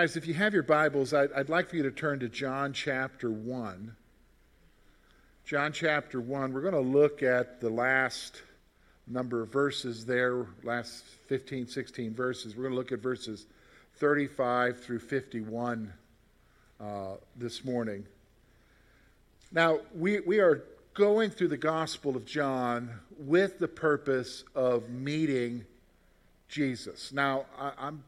Guys, if you have your Bibles, I'd, I'd, like for you to turn to John chapter 1. John chapter 1, we're going to look at the last number of verses there, last 15, 16 verses. We're going to look at verses 35 through 51 uh, this morning. Now, we, we are going through the Gospel of John with the purpose of meeting Jesus. Now, I, I'm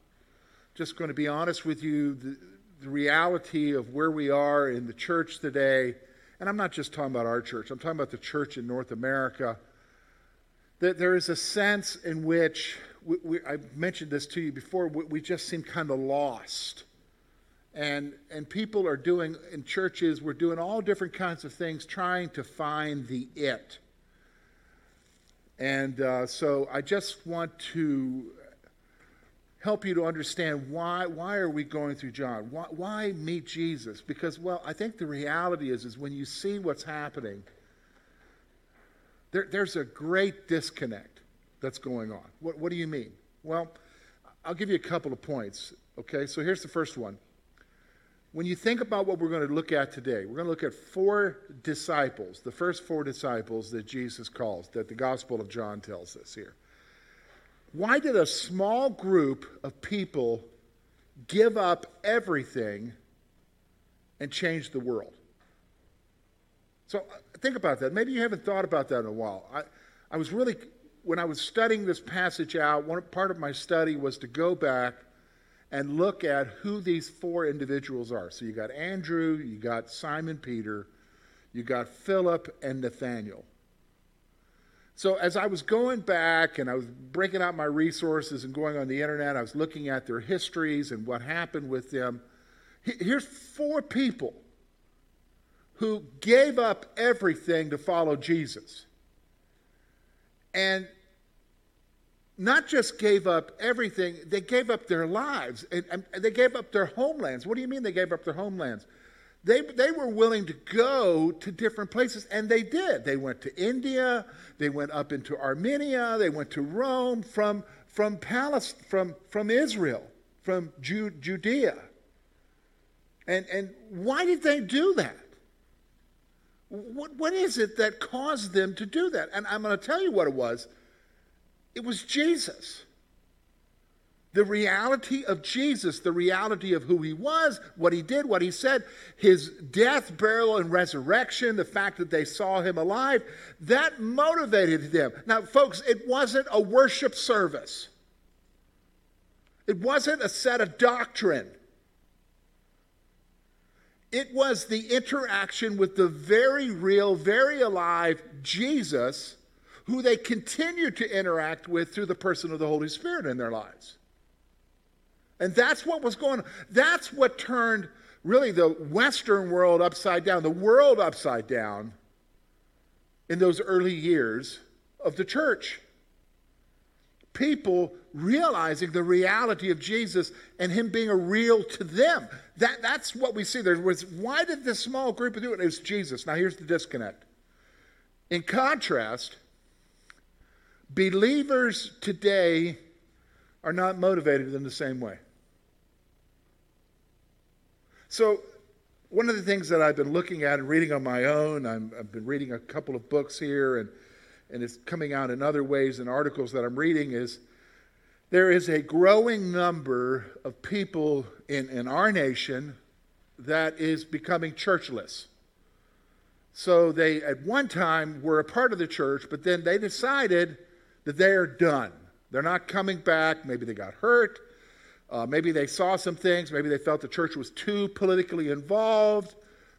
just going to be honest with you the, the, reality of where we are in the church today, and I'm not just talking about our church, I'm talking about the church in North America, that there is a sense in which, we, we, I mentioned this to you before, we, we just seem kind of lost. And, and people are doing, in churches, we're doing all different kinds of things trying to find the it. And uh, so I just want to help you to understand why, why are we going through John? Why, why meet Jesus? Because, well, I think the reality is, is when you see what's happening, there, there's a great disconnect that's going on. What, what do you mean? Well, I'll give you a couple of points. Okay, so here's the first one. When you think about what we're going to look at today, we're going to look at four disciples, the first four disciples that Jesus calls, that the Gospel of John tells us here. Why did a small group of people give up everything and change the world? So uh, think about that. Maybe you haven't thought about that in a while. I, I was really, when I was studying this passage out, one part of my study was to go back and look at who these four individuals are. So you got Andrew, you got Simon Peter, you got Philip, and Nathaniel. So as I was going back and I was breaking out my resources and going on the internet, I was looking at their histories and what happened with them. Here's four people who gave up everything to follow Jesus. And not just gave up everything, they gave up their lives and, and, they gave up their homelands. What do you mean they gave up their homelands? They, they were willing to go to different places, and they did. They went to India, they went up into Armenia, they went to Rome from, from, Palestine, from, from Israel, from Ju- Judea. And, and why did they do that? What, what is it that caused them to do that? And I'm going to tell you what it was it was Jesus. The reality of Jesus, the reality of who he was, what he did, what he said, his death, burial, and resurrection, the fact that they saw him alive, that motivated them. Now, folks, it wasn't a worship service, it wasn't a set of doctrine. It was the interaction with the very real, very alive Jesus who they continued to interact with through the person of the Holy Spirit in their lives. And that's what was going on. That's what turned really the Western world upside down, the world upside down in those early years of the church. People realizing the reality of Jesus and him being a real to them. That, that's what we see. There was why did this small group do it? It was Jesus. Now here's the disconnect. In contrast, believers today are not motivated in the same way. So, one of the things that I've been looking at and reading on my own, i have been reading a couple of books here, and, and it's coming out in other ways in articles that I'm reading, is there is a growing number of people in, in our nation that is becoming churchless. So they, at one time, were a part of the church, but then they decided that they are done. They're not coming back. Maybe they got hurt. Uh, maybe they saw some things. Maybe they felt the church was too politically involved.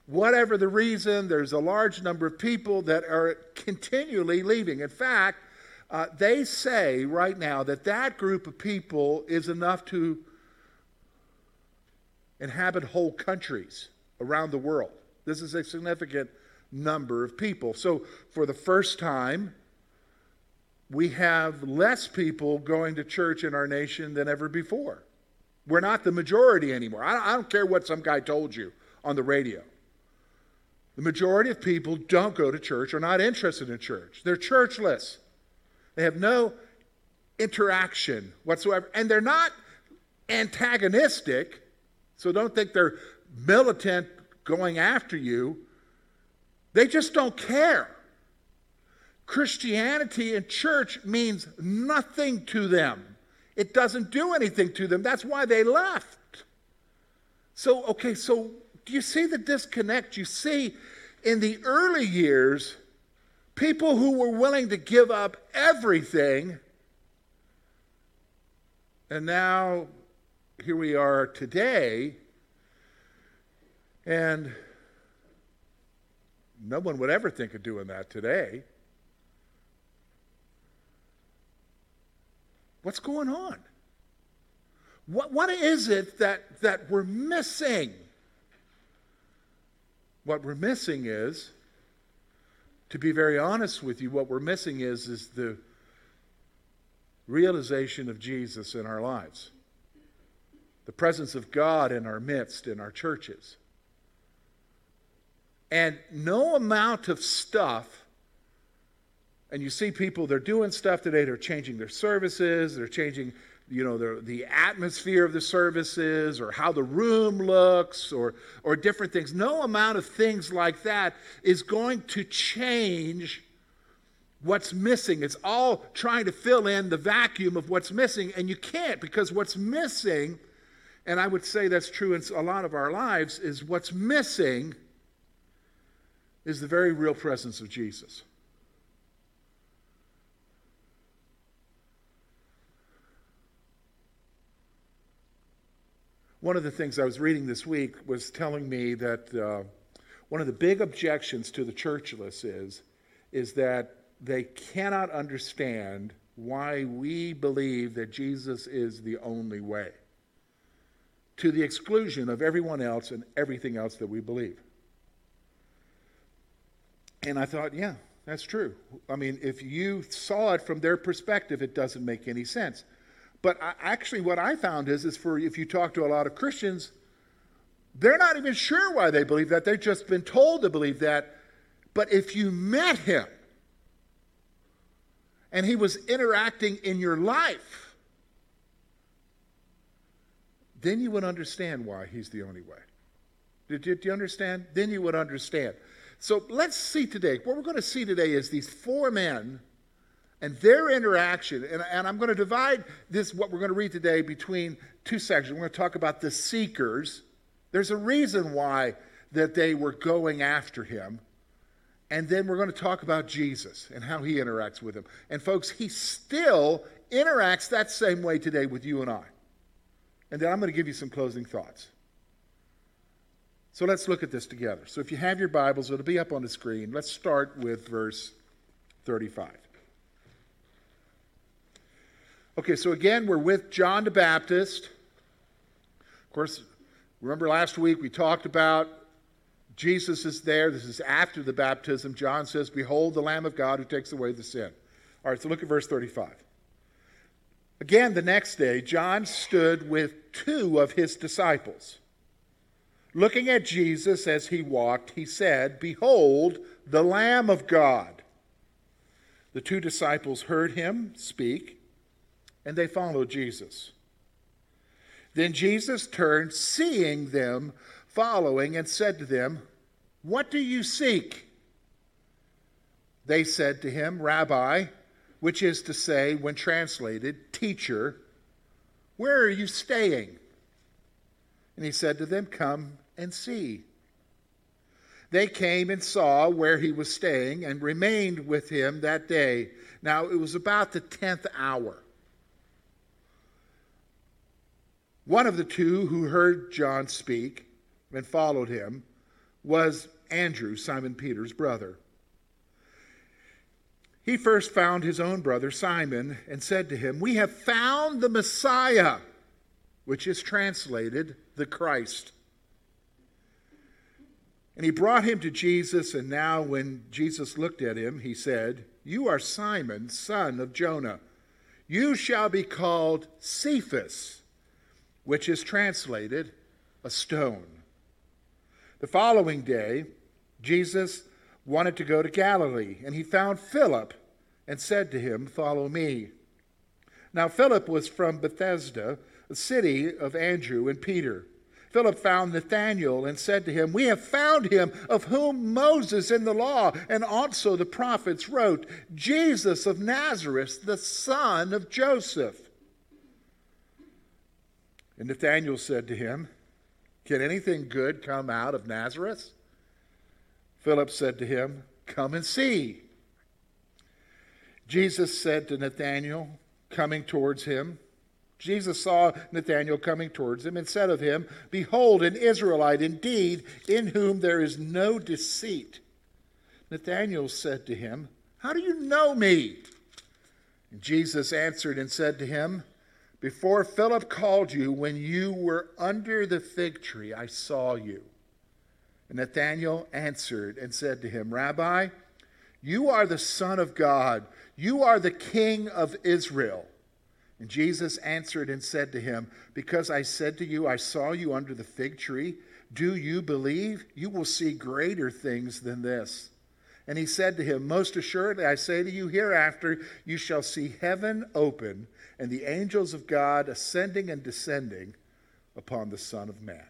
Whatever the reason, there's a large number of people that are continually leaving. In fact, uh, they say right now that that group of people is enough to inhabit whole countries around the world. This is a significant number of people. So, for the first time, we have less people going to church in our nation than ever before. We're not the majority anymore. I don't, care what some guy told you on the radio. The majority of people don't go to church or not interested in church. They're churchless. They have no interaction whatsoever. And they're not antagonistic. So don't think they're militant going after you. They just don't care. Christianity and church means nothing to them. It doesn't do anything to them. That's why they left. So, okay, so do you see the disconnect? You see, in the early years, people who were willing to give up everything, and now here we are today, and no one would ever think of doing that today. What's going on? What, what is it that, that we're missing? What we're missing is, to be very honest with you, what we're missing is, is the realization of Jesus in our lives, the presence of God in our midst, in our churches. And no amount of stuff, and you see people, they're doing stuff today, they're changing their services, they're changing you know the, the atmosphere of the services or how the room looks or or different things. No amount of things like that is going to change what's missing. It's all trying to fill in the vacuum of what's missing and you can't because what's missing and i would say that's true in a lot of our lives is what's missing is the very real presence of jesus One of the things I was reading this week was telling me that uh, one of the big objections to the churchless is, is that they cannot understand why we believe that Jesus is the only way, to the exclusion of everyone else and everything else that we believe. And I thought, yeah, that's true. I mean, if you saw it from their perspective, it doesn't make any sense. But I, actually, what I found is, is for if you talk to a lot of Christians, they're not even sure why they believe that. They've just been told to believe that. But if you met him and he was interacting in your life, then you would understand why he's the only way. Did do you understand? Then you would understand. So let's see today. What we're going to see today is these four men and their interaction. And, and I'm going to divide this, what we're going to read today, between two sections. We're going to talk about the seekers. There's a reason why that they were going after him. And then we're going to talk about Jesus and how he interacts with them. And folks, he still interacts that same way today with you and I. And then I'm going to give you some closing thoughts. So let's look at this together. So if you have your Bibles, it'll be up on the screen. Let's start with verse 35. Okay, so again, we're with John the Baptist. Of course, remember last week we talked about Jesus is there. This is after the baptism. John says, Behold the Lamb of God who takes away the sin. All right, so look at verse 35. Again, the next day, John stood with two of his disciples. Looking at Jesus as he walked, he said, Behold the Lamb of God. The two disciples heard him speak and they followed Jesus. Then Jesus turned, seeing them following, and said to them, What do you seek? They said to him, Rabbi, which is to say, when translated, teacher, where are you staying? And he said to them, Come and see. They came and saw where he was staying and remained with him that day. Now it was about the tenth hour. One of the two who heard John speak and followed him was Andrew, Simon Peter's brother. He first found his own brother Simon and said to him, We have found the Messiah, which is translated the Christ. And he brought him to Jesus, and now when Jesus looked at him, he said, You are Simon, son of Jonah. You shall be called Cephas which is translated a stone. The following day, Jesus wanted to go to Galilee, and he found Philip and said to him, Follow me. Now, Philip was from Bethsaida, a city of Andrew and Peter. Philip found Nathanael and said to him, We have found him of whom Moses in the law and also the prophets wrote, Jesus of Nazareth, the son of Joseph. And Nathanael said to him, Can anything good come out of Nazareth? Philip said to him, Come and see. Jesus said to Nathanael, coming towards him, Jesus saw Nathanael coming towards him and said of him, Behold, an Israelite indeed, in whom there is no deceit. Nathanael said to him, How do you know me? And Jesus answered and said to him, Before Philip called you, when you were under the fig tree, I saw you. And Nathanael answered and said to him, Rabbi, you are the Son of God, you are the King of Israel. And Jesus answered and said to him, Because I said to you, I saw you under the fig tree, do you believe? You will see greater things than this. And he said to him, Most assuredly, I say to you, hereafter you shall see heaven open and the angels of God ascending and descending upon the Son of Man.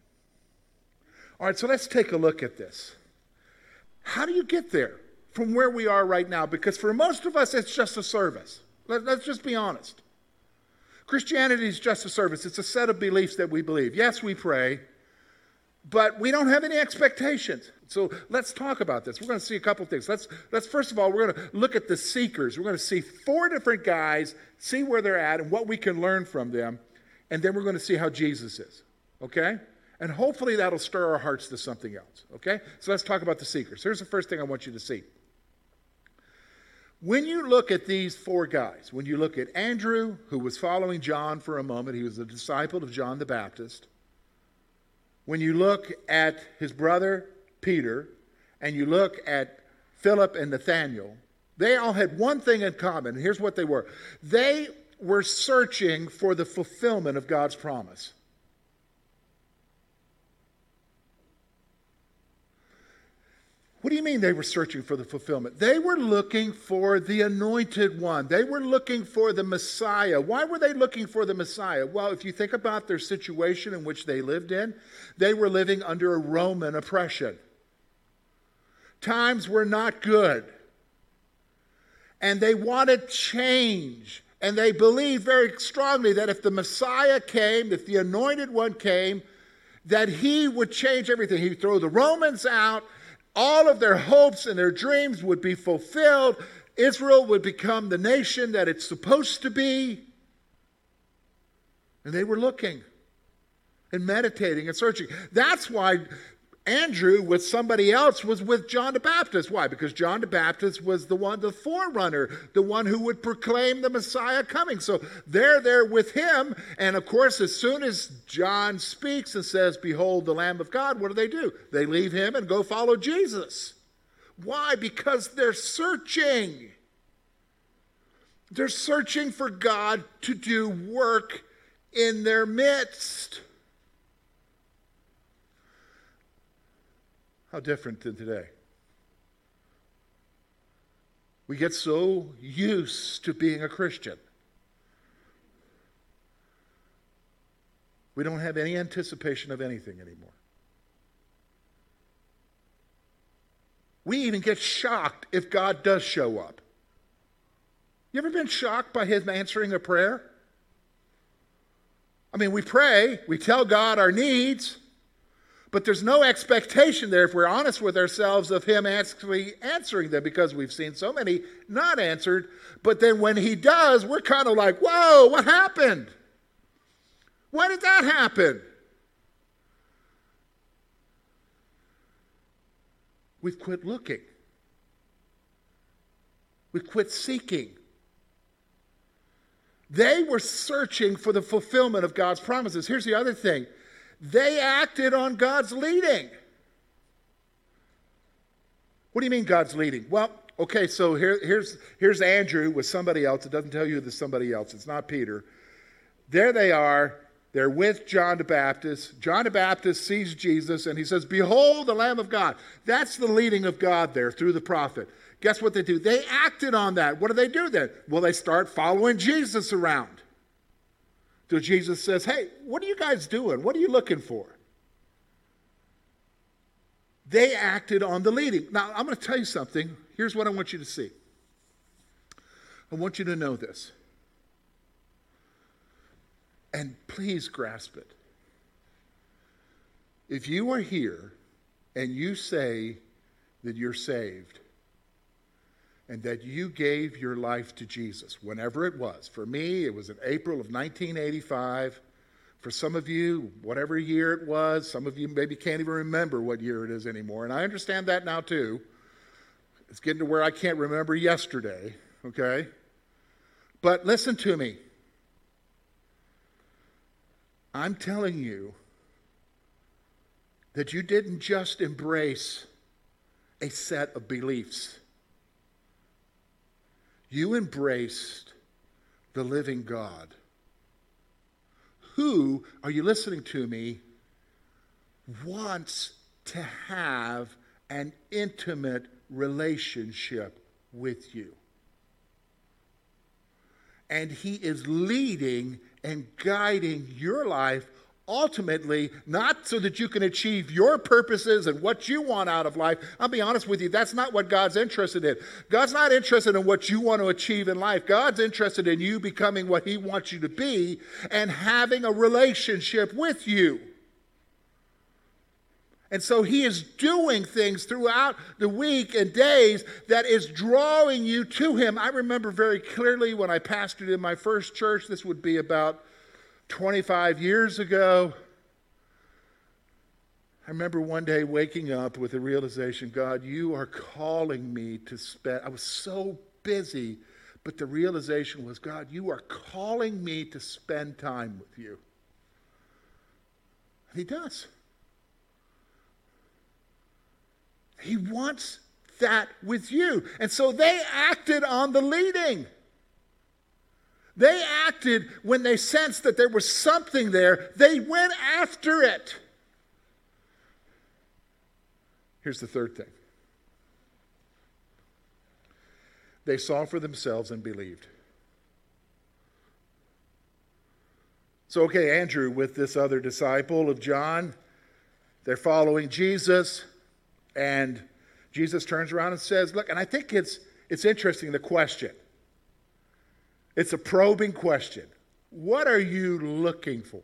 All right, so let's take a look at this. How do you get there from where we are right now? Because for most of us, it's just a service. Let, us just be honest. Christianity is just a service, it's a set of beliefs that we believe. Yes, we pray, but we don't have any expectations. So let's talk about this. We're going to see a couple things. Let's, let's first of all, we're going to look at the seekers. We're going to see four different guys, see where they're at and what we can learn from them. And then we're going to see how Jesus is. Okay? And hopefully that'll stir our hearts to something else. Okay? So let's talk about the seekers. Here's the first thing I want you to see. When you look at these four guys, when you look at Andrew, who was following John for a moment, he was a disciple of John the Baptist. When you look at his brother Peter, and you look at Philip and Nathaniel, they all had one thing in common. Here's what they were they were searching for the fulfillment of God's promise. What do you mean they were searching for the fulfillment? They were looking for the anointed one. They were looking for the Messiah. Why were they looking for the Messiah? Well, if you think about their situation in which they lived in, they were living under a Roman oppression. Times were not good. And they wanted change. And they believed very strongly that if the Messiah came, if the anointed one came, that he would change everything. He'd throw the Romans out all of their hopes and their dreams would be fulfilled. Israel would become the nation that it's supposed to be. And they were looking and meditating and searching. That's why Andrew with somebody else was with John the Baptist. Why? Because John the Baptist was the one, the forerunner, the one who would proclaim the Messiah coming. So they're there with him. And of course, as soon as John speaks and says, Behold the Lamb of God, what do they do? They leave him and go follow Jesus. Why? Because they're searching. They're searching for God to do work in their midst. How different than today? We get so used to being a Christian. We don't have any anticipation of anything anymore. We even get shocked if God does show up. You ever been shocked by Him answering a prayer? I mean, we pray, we tell God our needs, but there's no expectation there, if we're honest with ourselves, of Him actually answering them because we've seen so many not answered. But then when He does, we're kind of like, whoa, what happened? Why did that happen? We've quit looking. We've quit seeking. They were searching for the fulfillment of God's promises. Here's the other thing they acted on God's leading. What do you mean God's leading? Well, okay, so here, here's, here's Andrew with somebody else. It doesn't tell you there's somebody else, it's not Peter. There they are. They're with John the Baptist. John the Baptist sees Jesus and he says, Behold the Lamb of God. That's the leading of God there through the prophet. Guess what they do? They acted on that. What do they do then? Well, they start following Jesus around. So Jesus says, Hey, what are you guys doing? What are you looking for? They acted on the leading. Now, I'm going to tell you something. Here's what I want you to see. I want you to know this. And please grasp it. If you are here and you say that you're saved and that you gave your life to Jesus, whenever it was, for me, it was in April of 1985. For some of you, whatever year it was, some of you maybe can't even remember what year it is anymore. And I understand that now too. It's getting to where I can't remember yesterday, okay? But listen to me. I'm telling you that you didn't just embrace a set of beliefs, you embraced the living God who, are you listening to me, wants to have an intimate relationship with you. And he is leading and guiding your life ultimately not so that you can achieve your purposes and what you want out of life. I'll be honest with you, that's not what God's interested in. God's not interested in what you want to achieve in life. God's interested in you becoming what He wants you to be and having a relationship with you. And so he is doing things throughout the week and days that is drawing you to him. I remember very clearly when I pastored in my first church, this would be about 25 years ago, I remember one day waking up with the realization God, you are calling me to spend. I was so busy, but the realization was God, you are calling me to spend time with you. And He does. He wants that with you. And so they acted on the leading. They acted when they sensed that there was something there, they went after it. Here's the third thing they saw for themselves and believed. So, okay, Andrew, with this other disciple of John, they're following Jesus, and Jesus turns around and says, Look, and I think it's, it's interesting the question. It's a probing question. What are you looking for?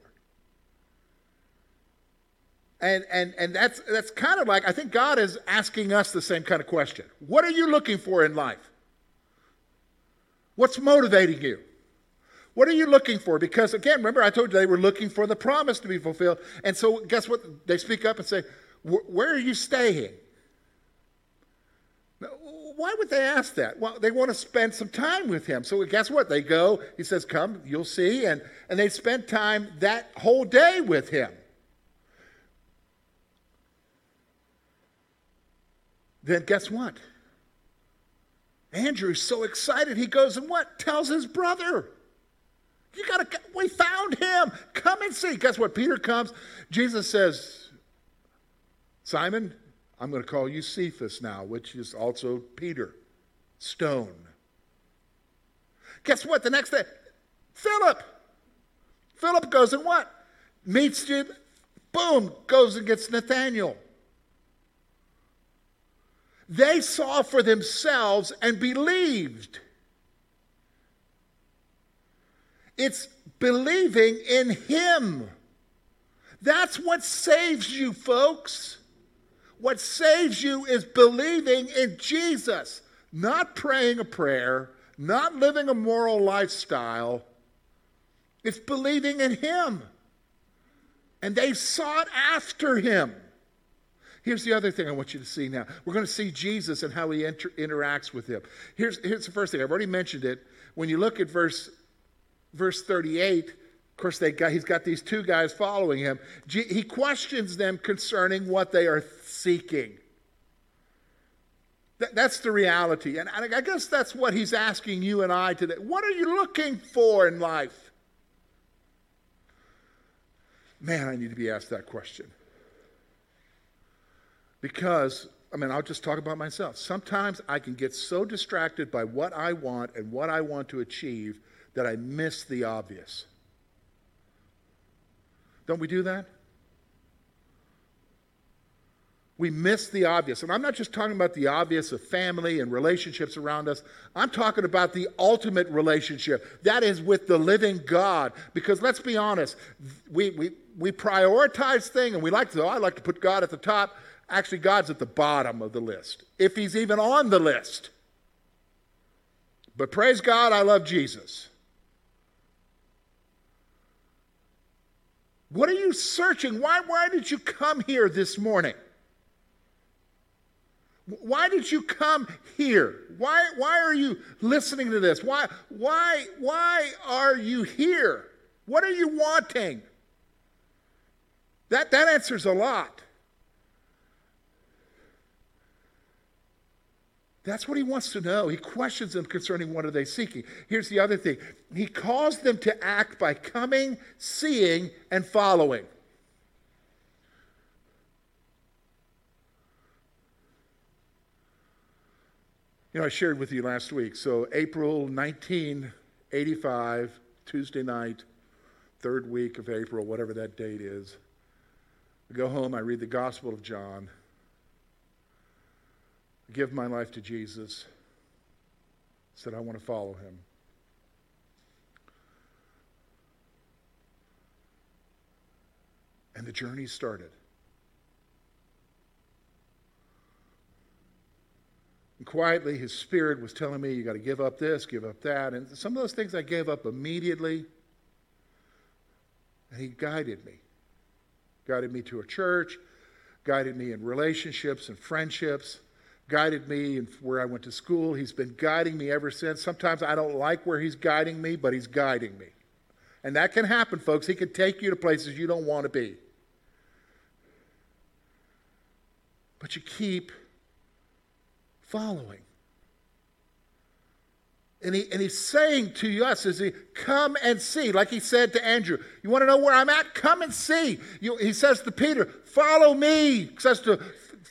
And, and, and that's, that's kind of like, I think God is asking us the same kind of question. What are you looking for in life? What's motivating you? What are you looking for? Because again, remember I told you they were looking for the promise to be fulfilled. And so guess what? They speak up and say, Where are you staying? Why would they ask that? Well, they want to spend some time with him. So guess what? They go, he says, Come, you'll see. And, and they spend time that whole day with him. Then guess what? Andrew's so excited, he goes and what? Tells his brother. You gotta, we found him. Come and see. Guess what? Peter comes. Jesus says, Simon, I'm going to call you Cephas now, which is also Peter, stone. Guess what? The next day, Philip. Philip goes and what? Meets you, boom, goes and gets Nathaniel. They saw for themselves and believed. It's believing in Him. That's what saves you, folks. What saves you is believing in Jesus, not praying a prayer, not living a moral lifestyle. It's believing in Him. And they sought after Him. Here's the other thing I want you to see now. We're going to see Jesus and how he inter- interacts with him. Here's, here's the first thing. I've already mentioned it. When you look at verse, verse 38, of course, got, he's got these two guys following him. He questions them concerning what they are seeking. that's the reality. And I guess that's what he's asking you and I today. What are you looking for in life? Man, I need to be asked that question. Because, I mean, I'll just talk about myself. Sometimes I can get so distracted by what I want and what I want to achieve that I miss the obvious. Don't we do that? we miss the obvious. And I'm not just talking about the obvious of family and relationships around us. I'm talking about the ultimate relationship. That is with the living God. Because let's be honest, we, we, we prioritize things and we like to, oh, I like to put God at the top. Actually, God's at the bottom of the list, if He's even on the list. But praise God, I love Jesus. What are you searching? Why, why did you come here this morning? Why did you come here? Why, why are you listening to this? Why, why, why are you here? What are you wanting? That, that answers a lot. That's what he wants to know. He questions them concerning what are they seeking. Here's the other thing. He calls them to act by coming, seeing, and following. You know, I shared with you last week. So, April 1985, Tuesday night, third week of April, whatever that date is. I go home, I read the Gospel of John, give my life to Jesus, said, I want to follow him. And the journey started. And quietly, his spirit was telling me, you got to give up this, give up that. And some of those things I gave up immediately. And he guided me. Guided me to a church, guided me in relationships and friendships, guided me and where I went to school. He's been guiding me ever since. Sometimes I don't like where he's guiding me, but he's guiding me. And that can happen, folks. He can take you to places you don't want to be. But you keep following. And, he, and he's saying to us as he come and see, like he said to Andrew, you want to know where I'm at? Come and see. You, he says to Peter, follow me. He says to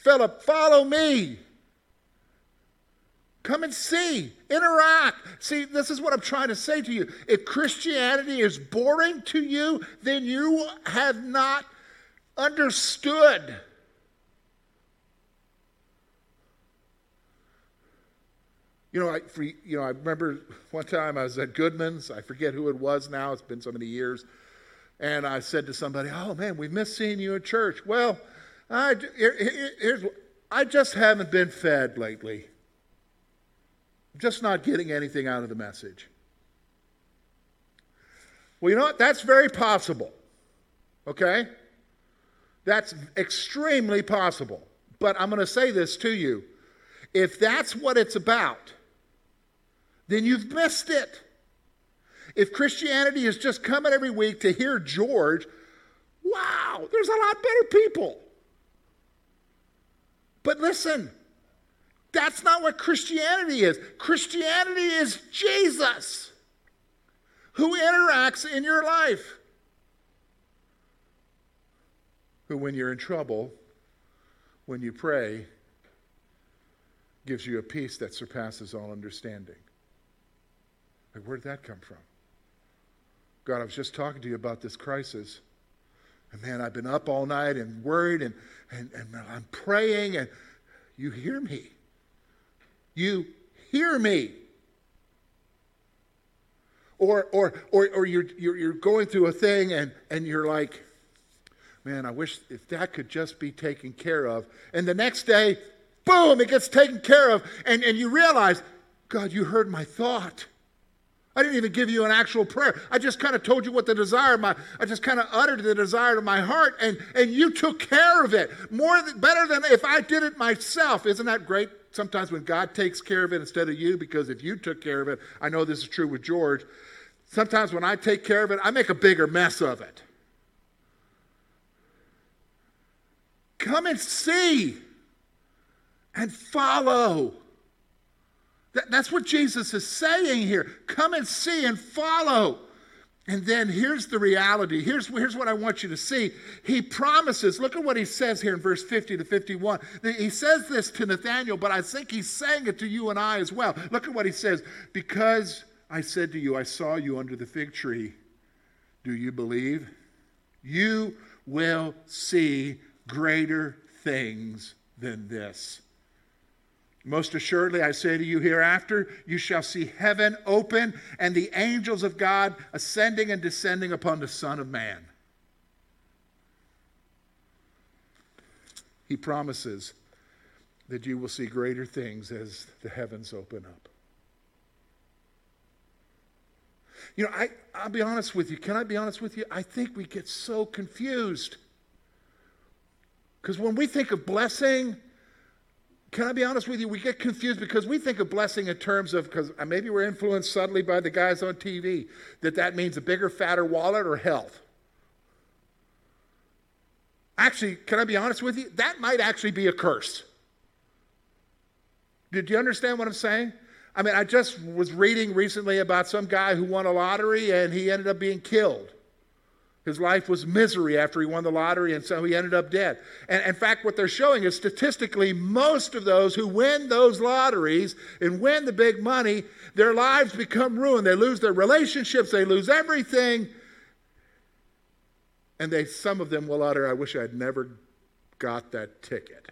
Philip, follow me. Come and see, interact. See, this is what I'm trying to say to you. If Christianity is boring to you, then you have not understood You know, I, for, you know, I remember one time I was at Goodman's. I forget who it was now. It's been so many years. And I said to somebody, "Oh man, we miss seeing you at church." Well, I, here, here's, I just haven't been fed lately. Just not getting anything out of the message. Well, you know what? That's very possible. Okay? That's extremely possible. But I'm going to say this to you. If that's what it's about, then you've missed it. If Christianity is just coming every week to hear George, wow, there's a lot better people. But listen, that's not what Christianity is. Christianity is Jesus who interacts in your life. Who, when you're in trouble, when you pray, gives you a peace that surpasses all understanding. Like, where did that come from? God, I was just talking to you about this crisis. And man, I've been up all night and worried and, and, and I'm praying and you hear me. You hear me. Or, or, or, or you're, you're, you're going through a thing and, and you're like, man, I wish if that could just be taken care of. And the next day, boom, it gets taken care of. And, and you realize, God, you heard my thought. I didn't even give you an actual prayer. I just kind of told you what the desire of my, I just kind of uttered the desire of my heart, and, and you took care of it. More than, better than if I did it myself. Isn't that great? Sometimes when God takes care of it instead of you, because if you took care of it, I know this is true with George. Sometimes when I take care of it, I make a bigger mess of it. Come and see and follow. That, that's what Jesus is saying here. Come and see and follow. And then here's the reality. Here's, here's what I want you to see. He promises, look at what he says here in verse 50 to 51. He says this to Nathanael, but I think he's saying it to you and I as well. Look at what he says. Because I said to you, I saw you under the fig tree. Do you believe? You will see greater things than this. Most assuredly, I say to you, hereafter you shall see heaven open and the angels of God ascending and descending upon the Son of Man. He promises that you will see greater things as the heavens open up. You know, I, I'll be honest with you. Can I be honest with you? I think we get so confused. Because when we think of blessing, can I be honest with you? We get confused because we think of blessing in terms of, because uh, maybe we're influenced subtly by the guys on TV, that that means a bigger, fatter wallet or health. Actually, can I be honest with you? That might actually be a curse. Did you understand what I'm saying? I mean, I just was reading recently about some guy who won a lottery and he ended up being killed. His life was misery after he won the lottery, and so he ended up dead. And in fact, what they're showing is statistically, most of those who win those lotteries and win the big money, their lives become ruined. They lose their relationships, they lose everything. And they, some of them will utter, I wish I'd never got that ticket.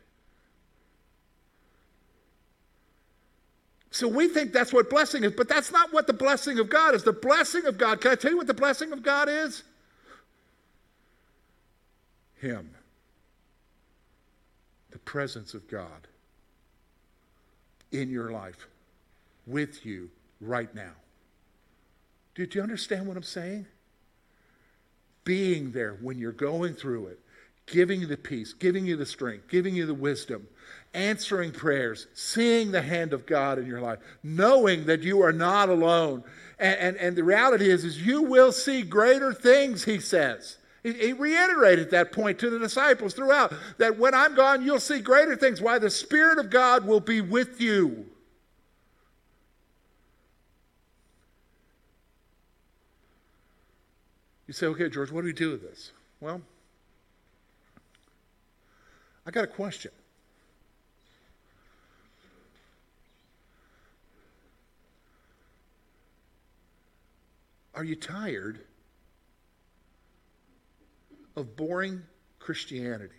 So we think that's what blessing is, but that's not what the blessing of God is. The blessing of God, can I tell you what the blessing of God is? Him. The presence of God in your life, with you right now. Did you understand what I'm saying? Being there when you're going through it, giving you the peace, giving you the strength, giving you the wisdom, answering prayers, seeing the hand of God in your life, knowing that you are not alone. And, and, and the reality is, is you will see greater things, he says. He, reiterated that point to the disciples throughout that when I'm gone, you'll see greater things. Why? The Spirit of God will be with you. You say, okay, George, what do we do with this? Well, I got a question. Are you tired of boring Christianity?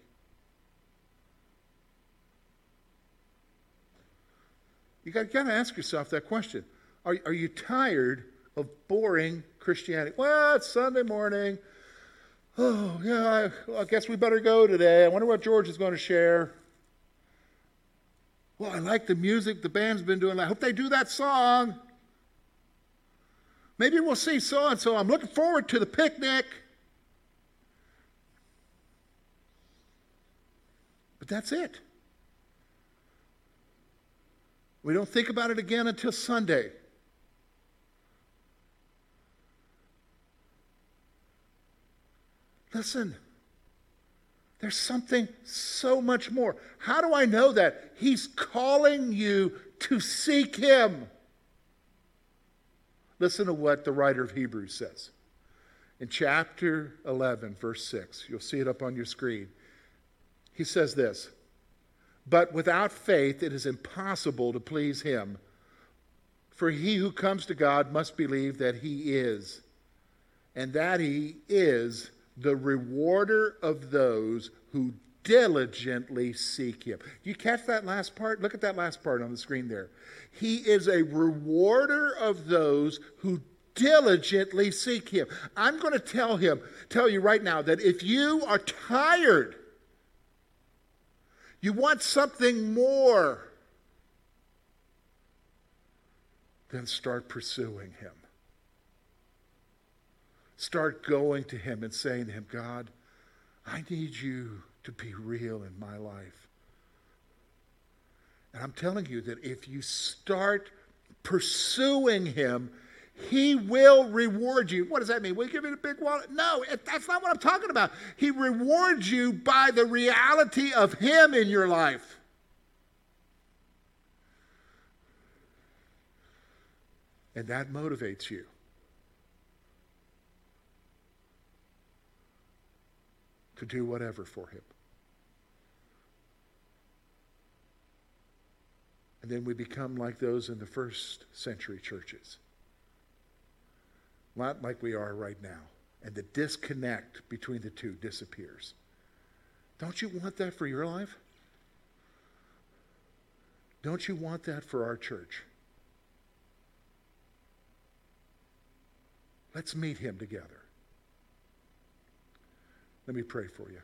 You got, got to ask yourself that question. Are, are you tired of boring Christianity? Well, it's Sunday morning. Oh, yeah, I, I guess we better go today. I wonder what George is going to share. Well, I like the music the band's been doing. I hope they do that song. Maybe we'll see so and so. I'm looking forward to the picnic. But that's it. We don't think about it again until Sunday. Listen, there's something so much more. How do I know that? He's calling you to seek Him. Listen to what the writer of Hebrews says. In chapter 11, verse 6, you'll see it up on your screen. He says this But without faith, it is impossible to please him. For he who comes to God must believe that he is, and that he is the rewarder of those who diligently seek him. You catch that last part? Look at that last part on the screen there. He is a rewarder of those who diligently seek him. I'm going to tell him, tell you right now that if you are tired, you want something more, then start pursuing him. Start going to him and saying to him, God, I need you to be real in my life. And I'm telling you that if you start pursuing Him, He will reward you. What does that mean? Will you give me a big wallet? No, that's not what I'm talking about. He rewards you by the reality of Him in your life. And that motivates you. To do whatever for Him. And then we become like those in the first century churches. Not like we are right now. And the disconnect between the two disappears. Don't you want that for your life? Don't you want that for our church? Let's meet him together. Let me pray for you.